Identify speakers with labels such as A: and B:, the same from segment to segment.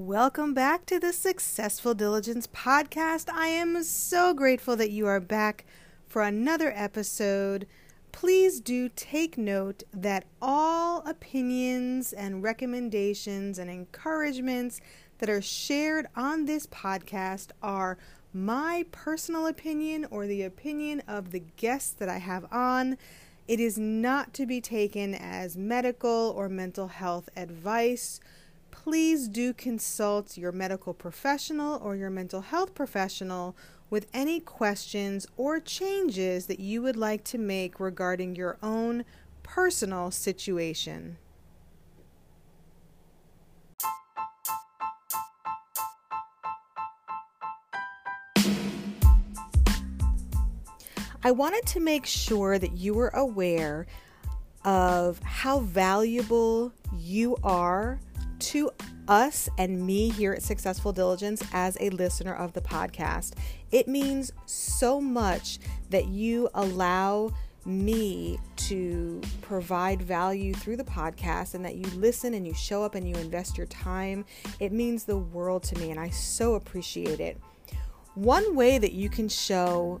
A: Welcome back to the Successful Diligence Podcast. I am so grateful that you are back for another episode. Please do take note that all opinions and recommendations and encouragements that are shared on this podcast are my personal opinion or the opinion of the guests that I have on. It is not to be taken as medical or mental health advice. Please do consult your medical professional or your mental health professional with any questions or changes that you would like to make regarding your own personal situation. I wanted to make sure that you were aware of how valuable you are to us and me here at Successful Diligence as a listener of the podcast. It means so much that you allow me to provide value through the podcast and that you listen and you show up and you invest your time. It means the world to me, and I so appreciate it. One way that you can show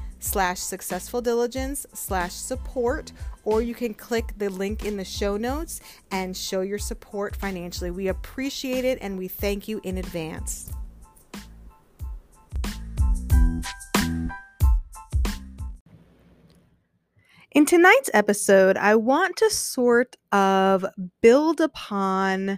A: slash successful diligence slash support or you can click the link in the show notes and show your support financially. We appreciate it and we thank you in advance. In tonight's episode i want to sort of build upon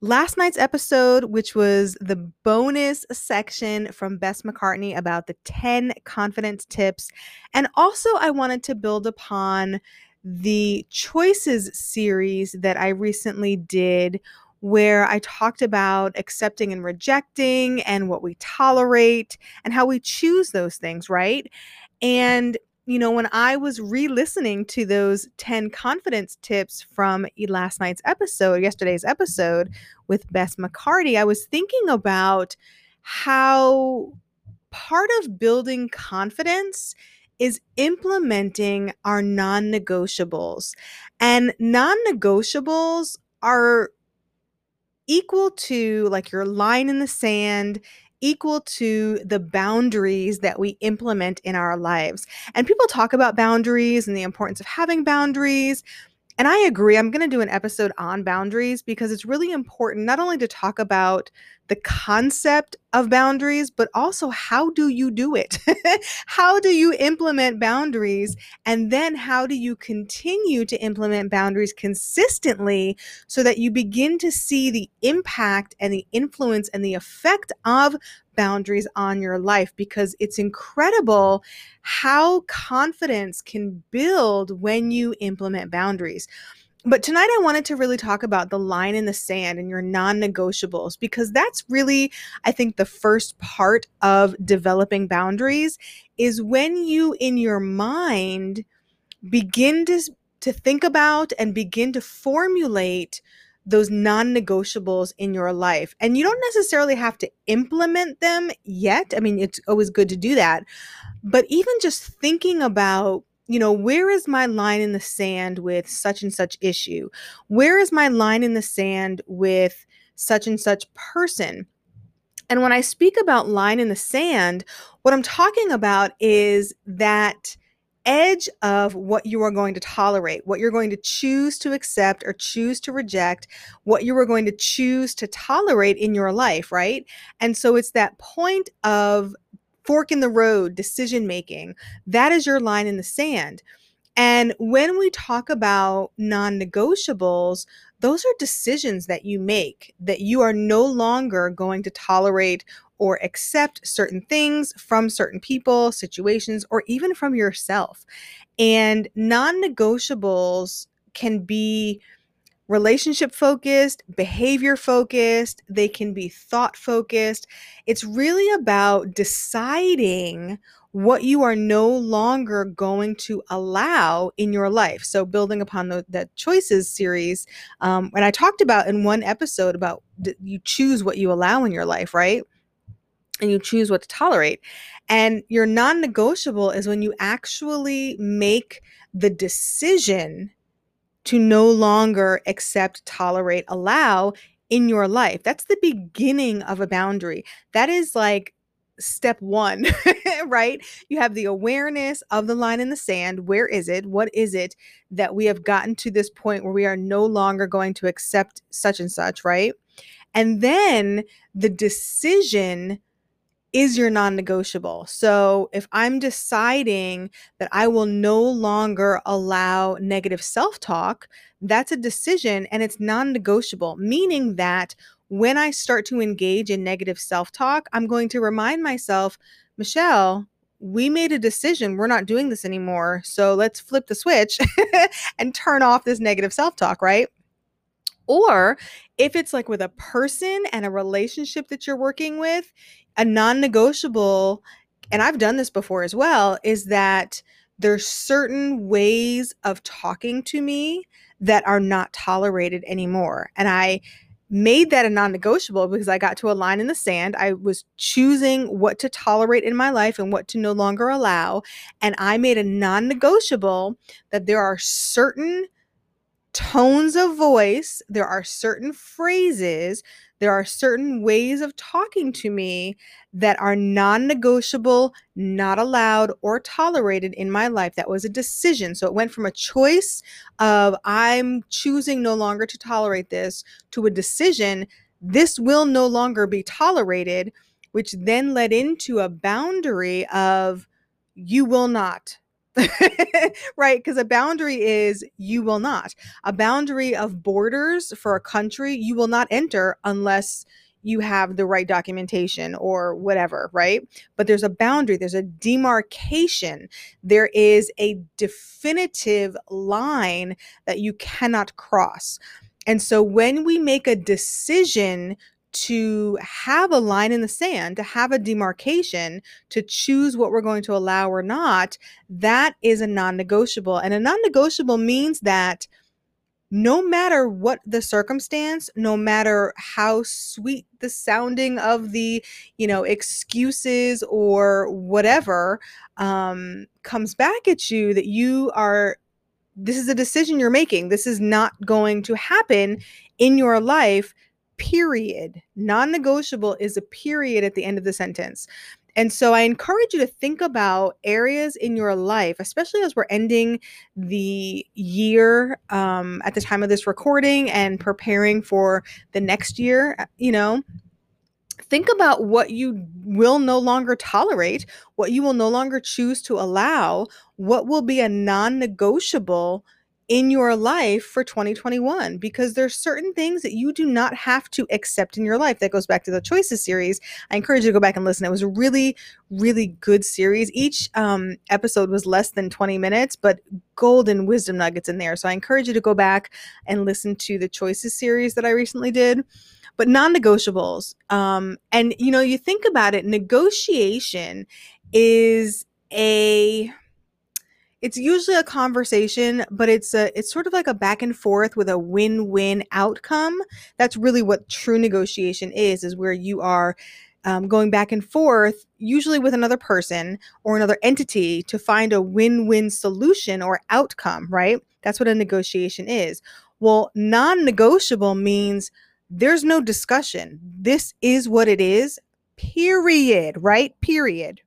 A: last night's episode, which was the bonus section from Bess McCartney about the 10 confidence tips. And also, I wanted to build upon the choices series that I recently did. Where I talked about accepting and rejecting and what we tolerate and how we choose those things, right? And you know, when I was re listening to those 10 confidence tips from last night's episode, yesterday's episode with Bess McCarty, I was thinking about how part of building confidence is implementing our non negotiables. And non negotiables are equal to like your line in the sand equal to the boundaries that we implement in our lives. And people talk about boundaries and the importance of having boundaries. And I agree. I'm going to do an episode on boundaries because it's really important not only to talk about the concept of boundaries, but also how do you do it? how do you implement boundaries? And then how do you continue to implement boundaries consistently so that you begin to see the impact and the influence and the effect of boundaries on your life? Because it's incredible how confidence can build when you implement boundaries. But tonight I wanted to really talk about the line in the sand and your non negotiables because that's really, I think, the first part of developing boundaries is when you, in your mind, begin to, to think about and begin to formulate those non negotiables in your life. And you don't necessarily have to implement them yet. I mean, it's always good to do that. But even just thinking about you know, where is my line in the sand with such and such issue? Where is my line in the sand with such and such person? And when I speak about line in the sand, what I'm talking about is that edge of what you are going to tolerate, what you're going to choose to accept or choose to reject, what you are going to choose to tolerate in your life, right? And so it's that point of fork in the road decision making. That is your line in the sand. And when we talk about non negotiables, those are decisions that you make that you are no longer going to tolerate or accept certain things from certain people, situations, or even from yourself. And non negotiables can be relationship focused, behavior focused, they can be thought focused. It's really about deciding what you are no longer going to allow in your life. So, building upon the, the choices series, um, and I talked about in one episode about d- you choose what you allow in your life, right? And you choose what to tolerate. And your non negotiable is when you actually make the decision to no longer accept, tolerate, allow in your life. That's the beginning of a boundary. That is like step one, right? You have the awareness of the line in the sand. Where is it? What is it that we have gotten to this point where we are no longer going to accept such and such, right? And then the decision is your non negotiable. So if I'm deciding that I will no longer allow negative self talk, that's a decision and it's non negotiable, meaning that when I start to engage in negative self talk, I'm going to remind myself, Michelle, we made a decision. We're not doing this anymore. So let's flip the switch and turn off this negative self talk, right? Or if it's like with a person and a relationship that you're working with, a non negotiable, and I've done this before as well, is that there's certain ways of talking to me that are not tolerated anymore. And I made that a non negotiable because I got to a line in the sand. I was choosing what to tolerate in my life and what to no longer allow. And I made a non negotiable that there are certain tones of voice, there are certain phrases, there are certain ways of talking to me that are non negotiable, not allowed, or tolerated in my life. That was a decision. So it went from a choice of I'm choosing no longer to tolerate this to a decision this will no longer be tolerated, which then led into a boundary of you will not right? Because a boundary is you will not. A boundary of borders for a country, you will not enter unless you have the right documentation or whatever, right? But there's a boundary, there's a demarcation, there is a definitive line that you cannot cross. And so when we make a decision to have a line in the sand, to have a demarcation, to choose what we're going to allow or not, that is a non negotiable. And a non negotiable means that no matter what the circumstance, no matter how sweet the sounding of the, you know, excuses or whatever um, comes back at you, that you are this is a decision you're making. This is not going to happen in your life period. Non negotiable is a period at the end of the sentence. And so I encourage you to think about areas in your life, especially as we're ending the year um, at the time of this recording and preparing for the next year, uh, you know. Think about what you will no longer tolerate, what you will no longer choose to allow, what will be a non negotiable in your life for 2021 because there's certain things that you do not have to accept in your life. That goes back to the choices series. I encourage you to go back and listen. It was a really, really good series. Each um, episode was less than 20 minutes, but golden wisdom nuggets in there. So I encourage you to go back and listen to the choices series that I recently did. But non negotiables. Um, and, you know, you think about it, negotiation is a it's usually a conversation but it's a it's sort of like a back and forth with a win-win outcome that's really what true negotiation is is where you are um, going back and forth, usually with another person or another entity, to find a win win solution or outcome, right? That's what a negotiation is. Well, non negotiable means there's no discussion. This is what it is, period, right? Period.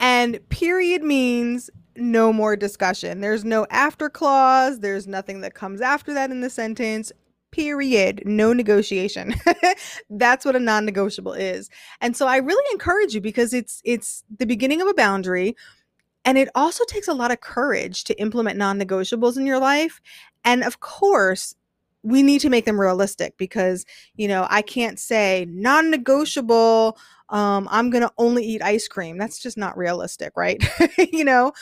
A: And period means no more discussion. There's no after clause, there's nothing that comes after that in the sentence. Period. No negotiation. That's what a non-negotiable is. And so I really encourage you because it's it's the beginning of a boundary and it also takes a lot of courage to implement non-negotiables in your life. And of course, we need to make them realistic because you know i can't say non-negotiable um, i'm gonna only eat ice cream. That's just not realistic right? You know?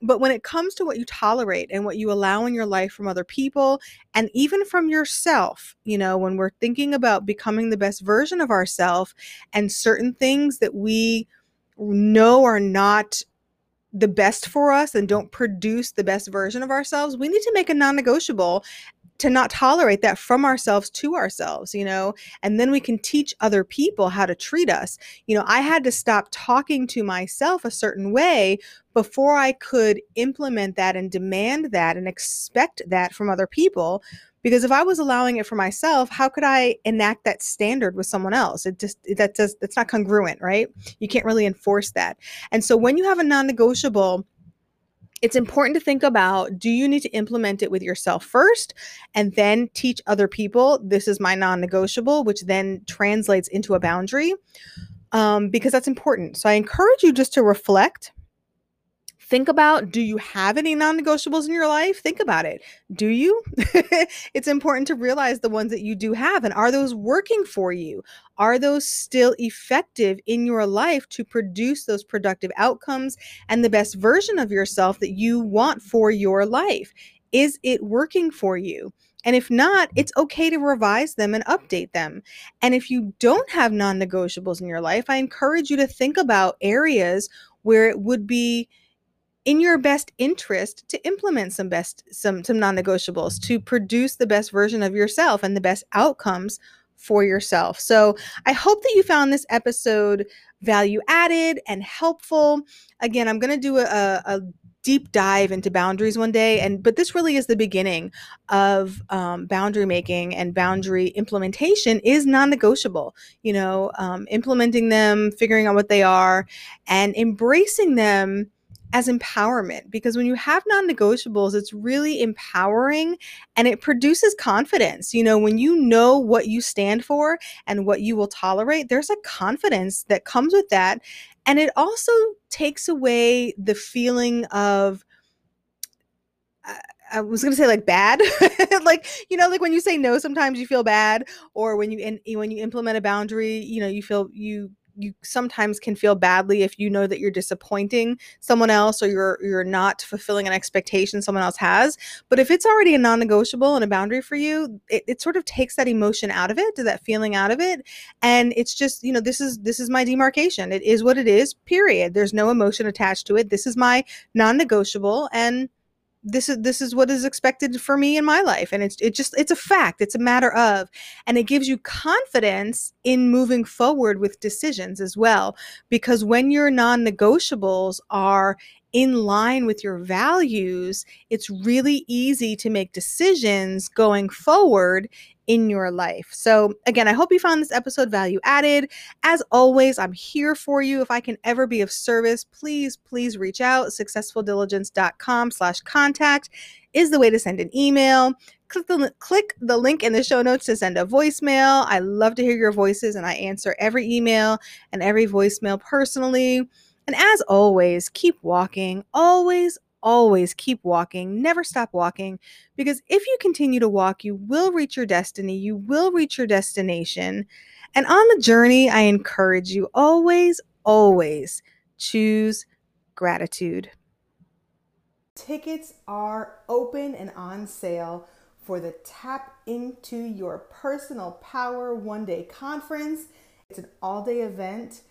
A: But when it comes to what you tolerate and what you allow in your life from other people and even from yourself you know when we're thinking about becoming the best version of ourselves and certain things that we know are not the best for us and don't produce the best version of ourselves, we need to make a non negotiable to not tolerate that from ourselves to ourselves, you know, and then we can teach other people how to treat us. You know, I had to stop talking to myself a certain way before I could implement that and demand that and expect that from other people. Because if I was allowing it for myself, how could I enact that standard with someone else? It just that does that's not congruent, right? You can't really enforce that. And so when you have a non-negotiable it's important to think about do you need to implement it with yourself first and then teach other people this is my non-negotiable which then translates into a boundary um, because that's important. So i encourage you just to reflect think about do you have any non-negotiables in your life? Think about it. Do you? It's important to realize the ones that you do have and are those working for you? Are those still effective in your life to produce those productive outcomes and the best version of yourself that you want for your life? Is it working for you? And if not, it's okay to revise them and update them. And if you don't have non negotiables in your life, I encourage you to think about areas where it would be in your best interest to implement some best some some non-negotiables to produce the best version of yourself and the best outcomes for yourself. So, I hope that you found this episode value added and helpful. Again, I'm going to do a, a deep dive into boundaries one day and but this really is the beginning of um, boundary making and boundary implementation is non-negotiable you know um, implementing them figuring out what they are and embracing them as empowerment because when you have non negotiables, it's really empowering and it produces confidence. You know, when you know what you stand for and what you will tolerate, there's a confidence that comes with that. And it also takes away the feeling of, uh, I was gonna say like bad, like you know, like when you say no, sometimes you feel bad, or when you in, when you implement a boundary, you know, you feel you you sometimes can feel badly if you know that you're disappointing someone else or you're you're not fulfilling an expectation someone else has. But if it's already a non-negotiable and a boundary for you it, it sort of takes that emotion out of it does that feeling out of it. And it's just you know this is this is my demarcation. It is what it is period. There's no emotion attached to it. This is my non-negotiable and this is this is what is expected for me in my life and it's it just it's a fact it's a matter of and it gives you confidence in moving forward with decisions as well because when your non-negotiables are in line with your values it's really easy to make decisions going forward in your life. So, again, I hope you found this episode value added. As always, I'm here for you. If I can ever be of service, please, please reach out. Successfuldiligence.com slash contact is the way to send an email. Click the, click the link in the show notes to send a voicemail. I love to hear your voices and I answer every email and every voicemail personally. And as always, keep walking. Always, always keep walking, never stop walking, because if you continue to walk, you will reach your destiny, you will reach your destination. And on the journey, I encourage you always, always choose gratitude. Tickets are open and on sale for the Tap Into Your Personal Power one day conference. It's an all day event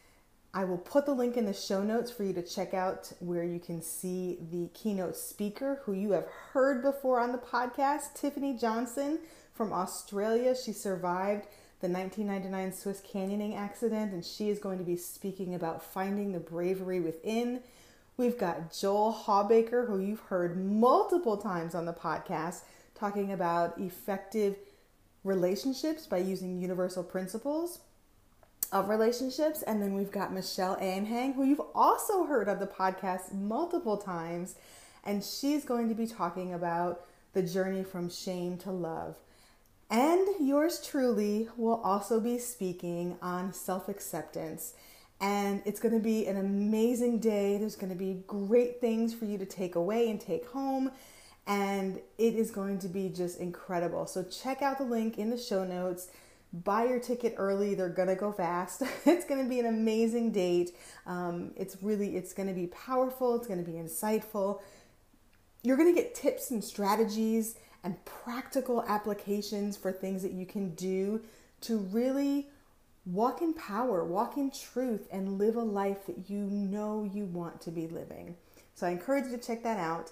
A: I will put the link in the show notes for you to check out where you can see the keynote speaker who you have heard before on the podcast, Tiffany Johnson from Australia. She survived the 1999 Swiss canyoning accident, and she is going to be speaking about finding the bravery within. We've got Joel Hawbaker, who you've heard multiple times on the podcast, talking about effective relationships by using universal principles of relationships. And then we've got Michelle Anhang, who you've also heard of the podcast multiple times, and she's going to be talking about the journey from shame to love. And yours truly will also be speaking on self acceptance. And it's going to be an amazing day. There's going to be great things for you to take away and take home. And it is going to be just incredible. So, check out the link in the show notes. Buy your ticket early. They're to go fast. it's to be an amazing date. Um, it's really, it's to be powerful. It's to be insightful. You're to get tips and strategies and practical applications for things that you can do to really walk in power, walk in truth, and live a life that you know you want to be living. So I encourage you to check that out.